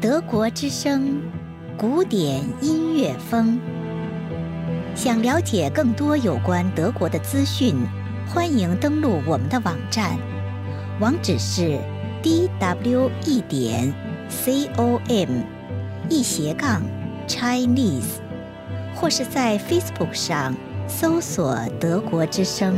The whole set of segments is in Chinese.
德国之声，古典音乐风。想了解更多有关德国的资讯，欢迎登录我们的网站，网址是 d w e 点 c o m 一斜杠 Chinese，或是在 Facebook 上搜索“德国之声”。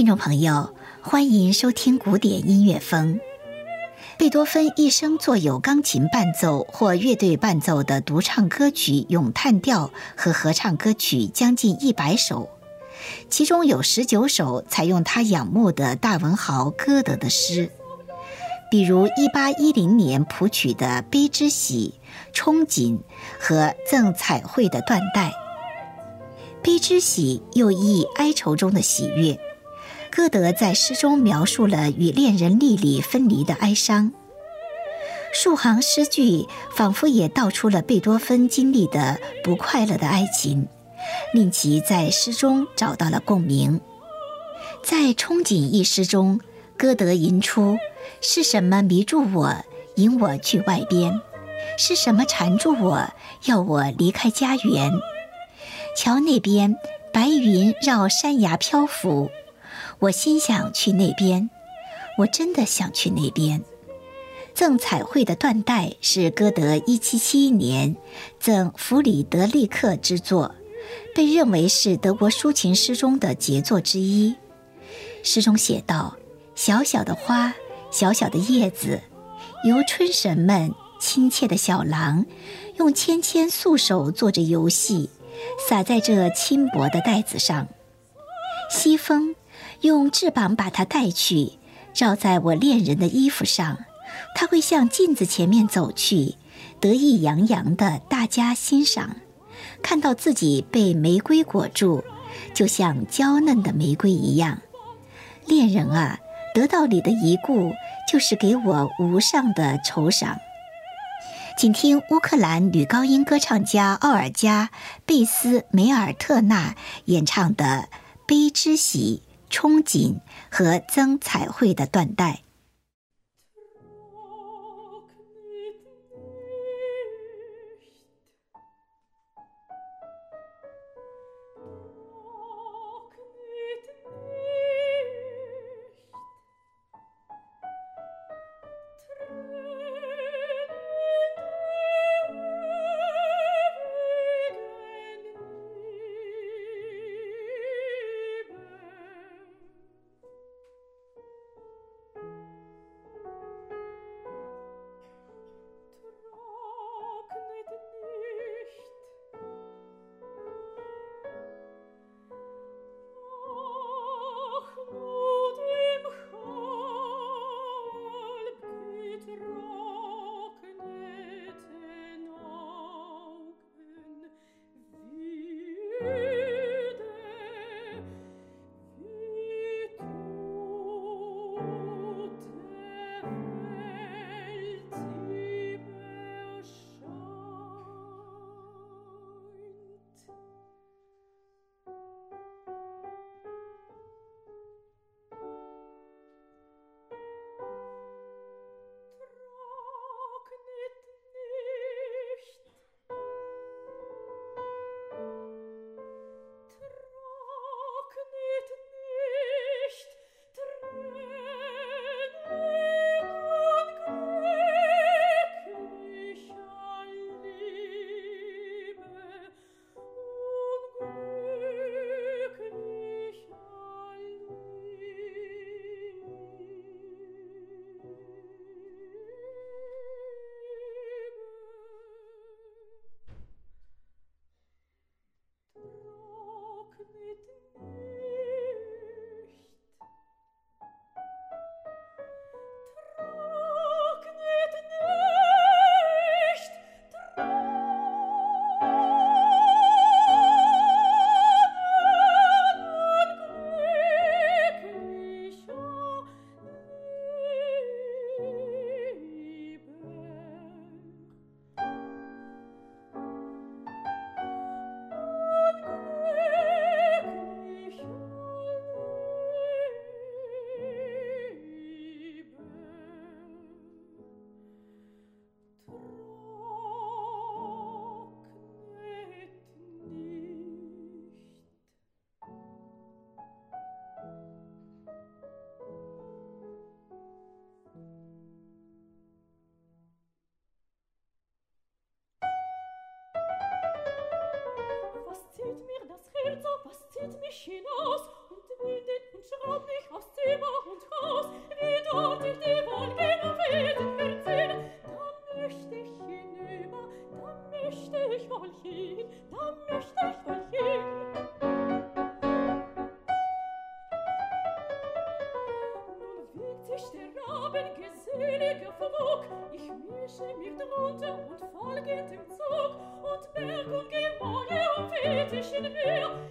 听众朋友，欢迎收听古典音乐风。贝多芬一生作有钢琴伴奏或乐队伴奏的独唱歌曲咏叹调和合唱歌曲将近一百首，其中有十九首采用他仰慕的大文豪歌德的诗，比如一八一零年谱曲的《悲之喜》《憧憬》和《赠彩绘的缎带》。《悲之喜》又译哀愁中的喜悦。歌德在诗中描述了与恋人莉莉分离的哀伤，数行诗句仿佛也道出了贝多芬经历的不快乐的爱情，令其在诗中找到了共鸣。在《憧憬》一诗中，歌德吟出：“是什么迷住我，引我去外边？是什么缠住我，要我离开家园？瞧那边，白云绕山崖漂浮。”我心想去那边，我真的想去那边。赠彩绘的缎带是歌德1771年赠弗里德里克之作，被认为是德国抒情诗中的杰作之一。诗中写道：“小小的花，小小的叶子，由春神们亲切的小狼，用纤纤素手做着游戏，撒在这轻薄的袋子上。西风。”用翅膀把它带去，罩在我恋人的衣服上。他会向镜子前面走去，得意洋洋的大家欣赏，看到自己被玫瑰裹住，就像娇嫩的玫瑰一样。恋人啊，得到你的一顾，就是给我无上的酬赏。请听乌克兰女高音歌唱家奥尔加·贝斯梅尔特纳演唱的《悲之喜》。憧憬和增彩绘的缎带。sich der Raben geselliger verwog. Ich mische mir drunter und folge dem Zug, und Berg und Gemorge umweht ich in mir.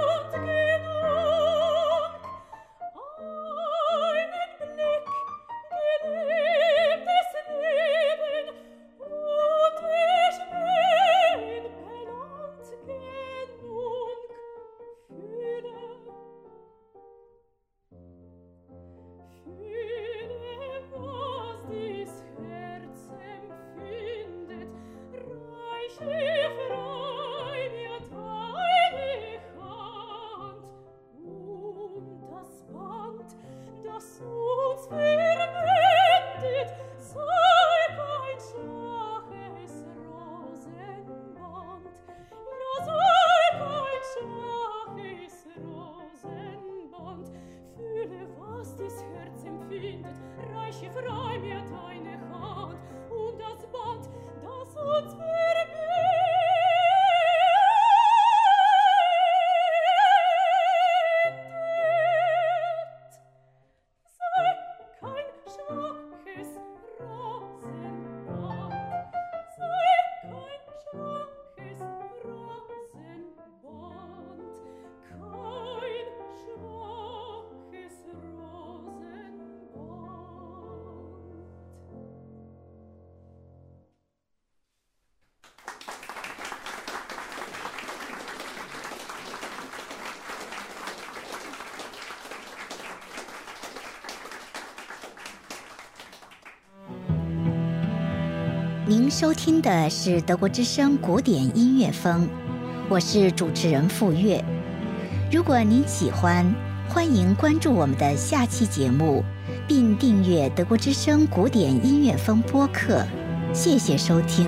您收听的是德国之声古典音乐风，我是主持人傅月。如果您喜欢，欢迎关注我们的下期节目，并订阅德国之声古典音乐风播客。谢谢收听。